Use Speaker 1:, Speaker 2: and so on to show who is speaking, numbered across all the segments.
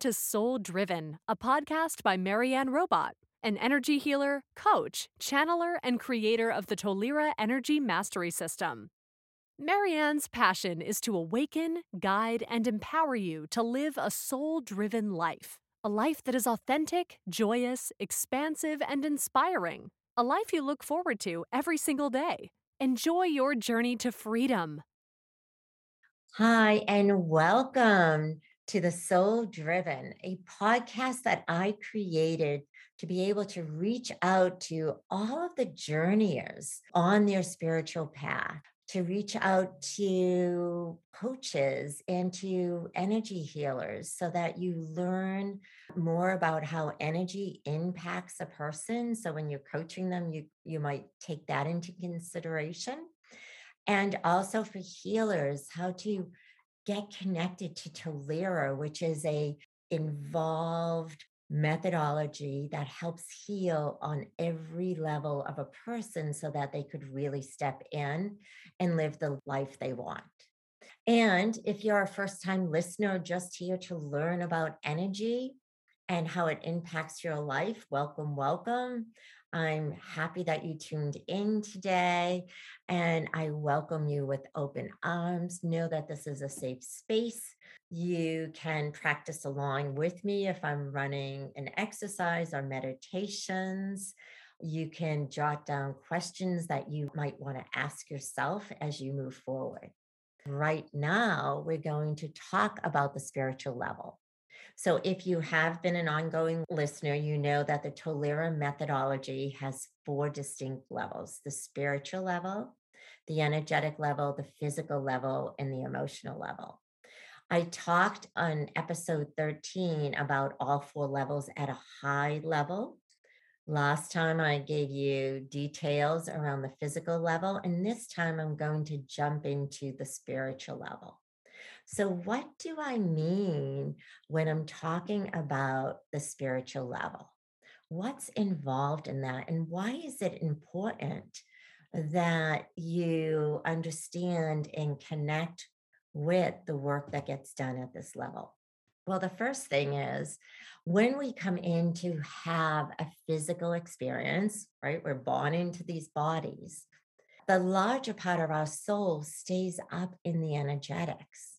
Speaker 1: To Soul Driven, a podcast by Mary Ann Robbat, an energy healer, coach, channeler, and creator of the Tollerra Energy Mastery System. Mary Ann's passion is to awaken, guide, and empower you to live a soul driven life. A life that is authentic, joyous, expansive, and inspiring. A life you look forward to every single day. Enjoy your journey to freedom.
Speaker 2: Hi, and welcome to the Soul Driven, a podcast that I created to be able to reach out to all of the journeyers on their spiritual path, to reach out to coaches and to energy healers so that you learn more about how energy impacts a person. So when you're coaching them, you, you might take that into consideration. And also for healers, how to get connected to Tollerra, which is a involved methodology that helps heal on every level of a person so that they could really step in and live the life they want. And if you're a first time listener just here to learn about energy and how it impacts your life, welcome, welcome. I'm happy that you tuned in today and I welcome you with open arms. Know that this is a safe space. You can practice along with me if I'm running an exercise or meditations. You can jot down questions that you might want to ask yourself as you move forward. Right now, we're going to talk about the spiritual level. So, if you have been an ongoing listener, you know that the Tollerra methodology has four distinct levels the spiritual level, the energetic level, the physical level, and the emotional level. I talked on episode 13 about all four levels at a high level. Last time I gave you details around the physical level, and this time I'm going to jump into the spiritual level. So, what do I mean when I'm talking about the spiritual level? What's involved in that? And why is it important that you understand and connect with the work that gets done at this level? Well, the first thing is when we come in to have a physical experience, right? We're born into these bodies. The larger part of our soul stays up in the energetics.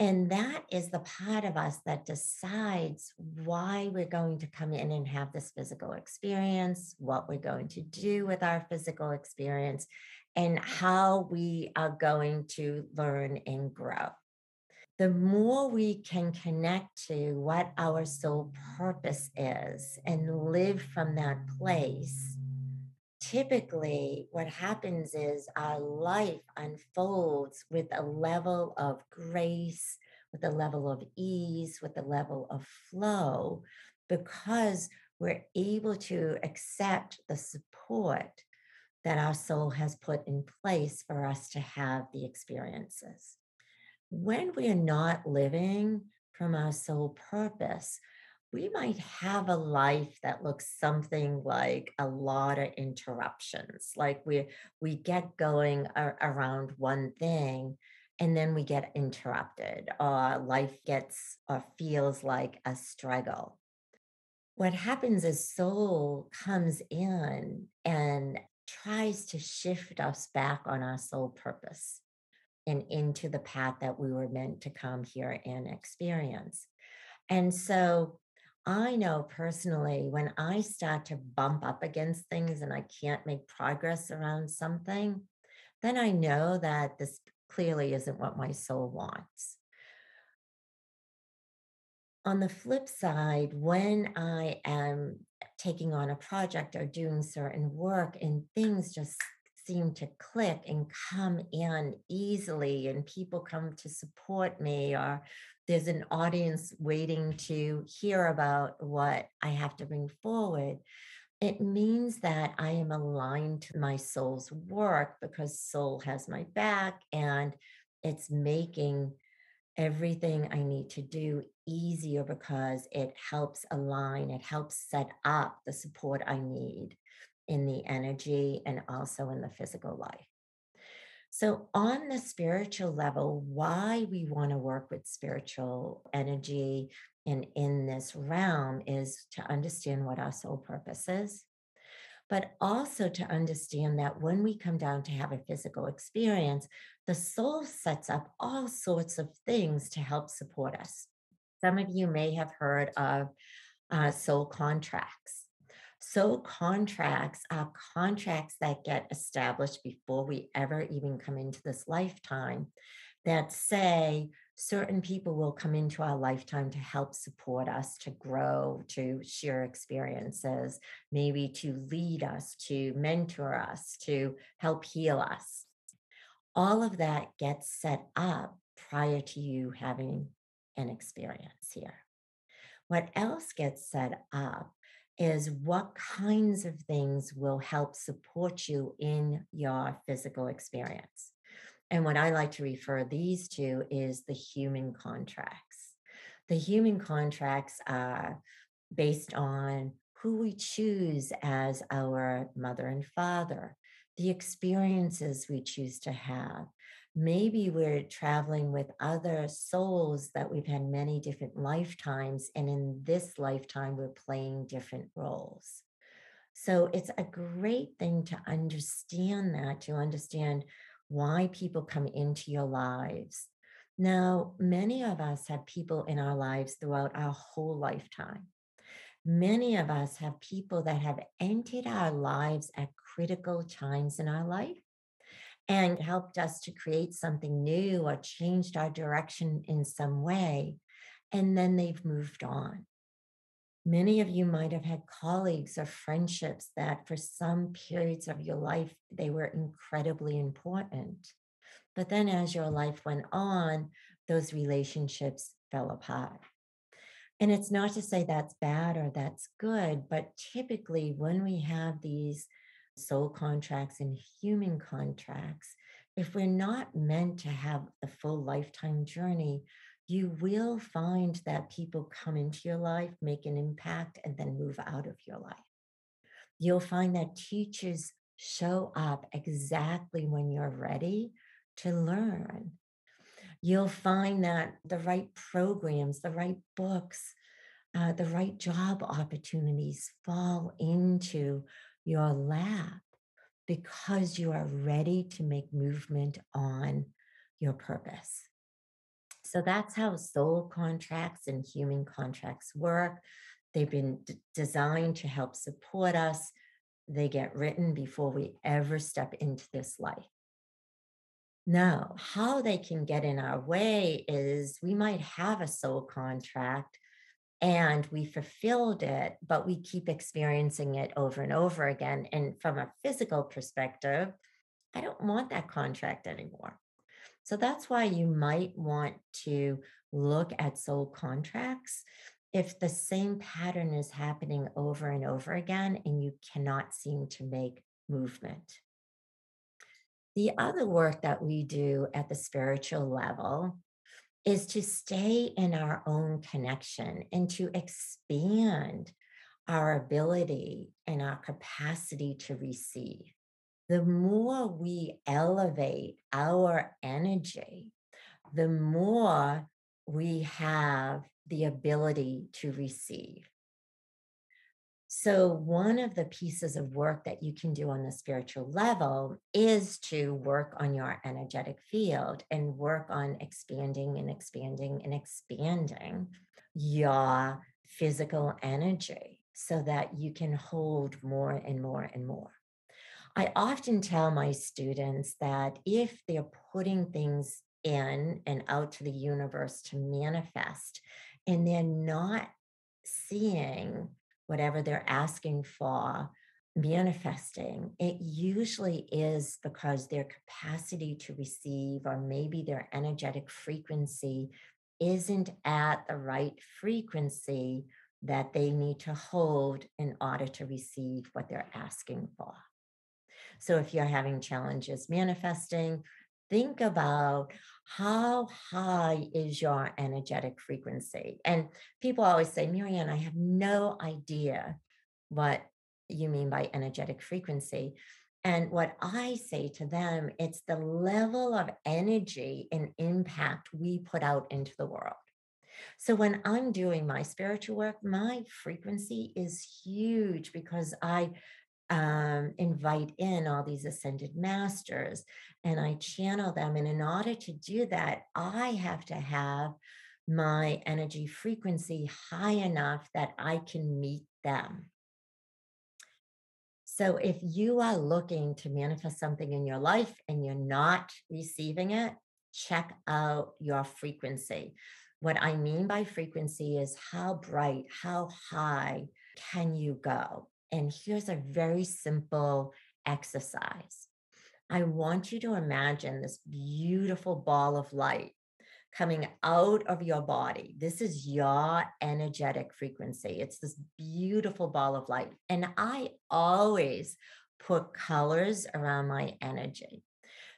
Speaker 2: And that is the part of us that decides why we're going to come in and have this physical experience, what we're going to do with our physical experience, and how we are going to learn and grow. The more we can connect to what our soul purpose is and live from that place, typically what happens is our life unfolds with a level of grace, with a level of ease, with a level of flow, because we're able to accept the support that our soul has put in place for us to have the experiences. When we are not living from our soul purpose, we might have a life that looks something like a lot of interruptions like we we get going ar- around one thing and then we get interrupted or life gets or feels like a struggle. What happens is soul comes in and tries to shift us back on our soul purpose and into the path that we were meant to come here and experience. And so I know personally when I start to bump up against things and I can't make progress around something, then I know that this clearly isn't what my soul wants. On the flip side, when I am taking on a project or doing certain work and things just seem to click and come in easily and people come to support me or there's an audience waiting to hear about what I have to bring forward, it means that I am aligned to my soul's work because soul has my back and it's making everything I need to do easier because it helps align, it helps set up the support I need in the energy and also in the physical life. So, on the spiritual level, why we want to work with spiritual energy and in this realm is to understand what our soul purpose is, but also to understand that when we come down to have a physical experience, the soul sets up all sorts of things to help support us. Some of you may have heard of uh, soul contracts. Soul contracts are contracts that get established before we ever even come into this lifetime that say certain people will come into our lifetime to help support us to grow, to share experiences, maybe to lead us, to mentor us, to help heal us. All of that gets set up prior to you having an experience here. What else gets set up is what kinds of things will help support you in your physical experience. And what I like to refer these to is the human contracts. The human contracts are based on who we choose as our mother and father, the experiences we choose to have, maybe we're traveling with other souls that we've had many different lifetimes. And in this lifetime, we're playing different roles. So it's a great thing to understand that, to understand why people come into your lives. Now, many of us have people in our lives throughout our whole lifetime. Many of us have people that have entered our lives at critical times in our life and helped us to create something new or changed our direction in some way. And then they've moved on. Many of you might have had colleagues or friendships that for some periods of your life, they were incredibly important. But then as your life went on, those relationships fell apart. And it's not to say that's bad or that's good, but typically when we have these soul contracts and human contracts, if we're not meant to have the full lifetime journey, you will find that people come into your life, make an impact, and then move out of your life. You'll find that teachers show up exactly when you're ready to learn. You'll find that the right programs, the right books, uh, the right job opportunities fall into your lap because you are ready to make movement on your purpose. So that's how soul contracts and human contracts work. They've been d- designed to help support us. They get written before we ever step into this life. Now, how they can get in our way is we might have a soul contract and we fulfilled it, but we keep experiencing it over and over again. And from a physical perspective, I don't want that contract anymore. So that's why you might want to look at soul contracts if the same pattern is happening over and over again and you cannot seem to make movement. The other work that we do at the spiritual level is to stay in our own connection and to expand our ability and our capacity to receive. The more we elevate our energy, the more we have the ability to receive. So, one of the pieces of work that you can do on the spiritual level is to work on your energetic field and work on expanding and expanding and expanding your physical energy so that you can hold more and more and more. I often tell my students that if they're putting things in and out to the universe to manifest and they're not seeing whatever they're asking for manifesting, it usually is because their capacity to receive, or maybe their energetic frequency, isn't at the right frequency that they need to hold in order to receive what they're asking for. So if you're having challenges manifesting, think about how high is your energetic frequency? And people always say, Mary Ann, I have no idea what you mean by energetic frequency. And what I say to them, it's the level of energy and impact we put out into the world. So when I'm doing my spiritual work, my frequency is huge because I um, invite in all these ascended masters and I channel them. And in order to do that, I have to have my energy frequency high enough that I can meet them. So if you are looking to manifest something in your life and you're not receiving it, check out your frequency. What I mean by frequency is how bright, how high can you go? And here's a very simple exercise. I want you to imagine this beautiful ball of light coming out of your body. This is your energetic frequency. It's this beautiful ball of light. And I always put colors around my energy.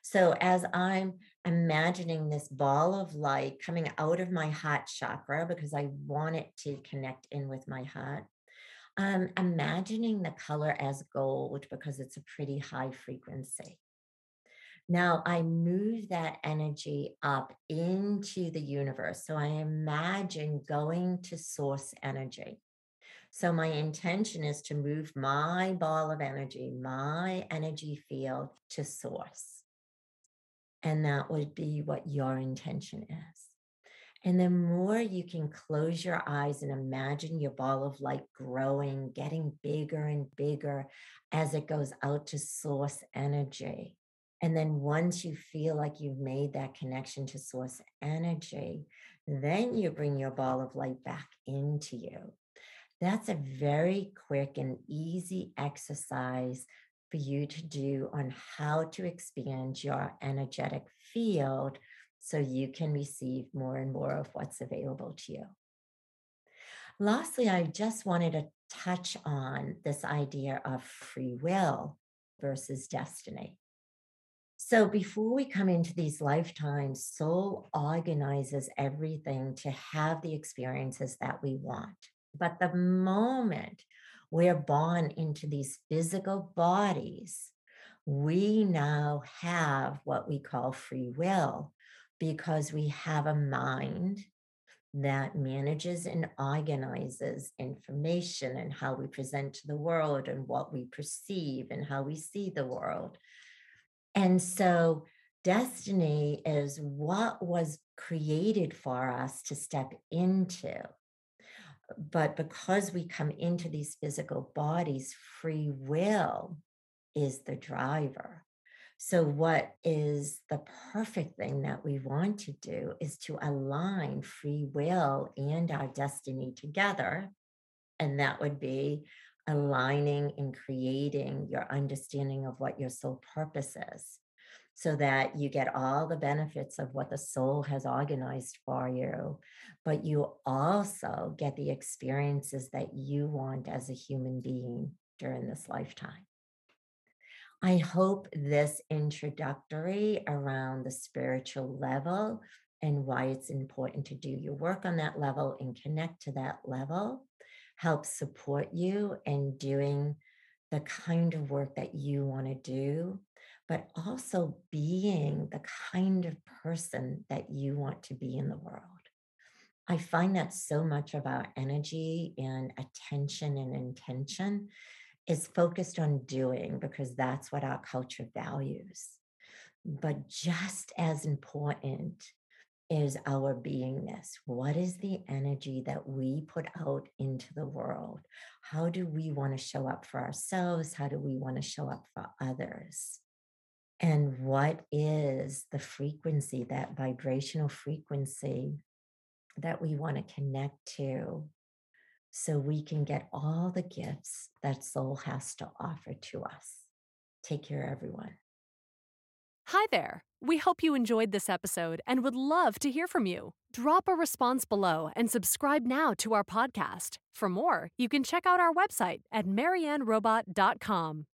Speaker 2: So as I'm imagining this ball of light coming out of my heart chakra, because I want it to connect in with my heart, I'm imagining the color as gold because it's a pretty high frequency. Now I move that energy up into the universe. So I imagine going to source energy. So my intention is to move my ball of energy, my energy field to source. And that would be what your intention is. And the more you can close your eyes and imagine your ball of light growing, getting bigger and bigger as it goes out to source energy, and then once you feel like you've made that connection to source energy, then you bring your ball of light back into you. That's a very quick and easy exercise for you to do on how to expand your energetic field so you can receive more and more of what's available to you. Lastly, I just wanted to touch on this idea of free will versus destiny. So before we come into these lifetimes, soul organizes everything to have the experiences that we want. But the moment we're born into these physical bodies, we now have what we call free will because we have a mind that manages and organizes information and how we present to the world and what we perceive and how we see the world. And so destiny is what was created for us to step into. But because we come into these physical bodies, free will is the driver. So, what is the perfect thing that we want to do is to align free will and our destiny together. And that would be aligning and creating your understanding of what your soul purpose is so that you get all the benefits of what the soul has organized for you, but you also get the experiences that you want as a human being during this lifetime. I hope this introductory around the spiritual level and why it's important to do your work on that level and connect to that level helps support you in doing the kind of work that you want to do, but also being the kind of person that you want to be in the world. I find that so much of our energy and attention and intention is focused on doing because that's what our culture values. But just as important is our beingness. What is the energy that we put out into the world? How do we want to show up for ourselves? How do we want to show up for others? And what is the frequency, that vibrational frequency that we want to connect to so we can get all the gifts that soul has to offer to us? Take care, everyone.
Speaker 1: Hi there. We hope you enjoyed this episode and would love to hear from you. Drop a response below and subscribe now to our podcast. For more, you can check out our website at maryannrobbat.com.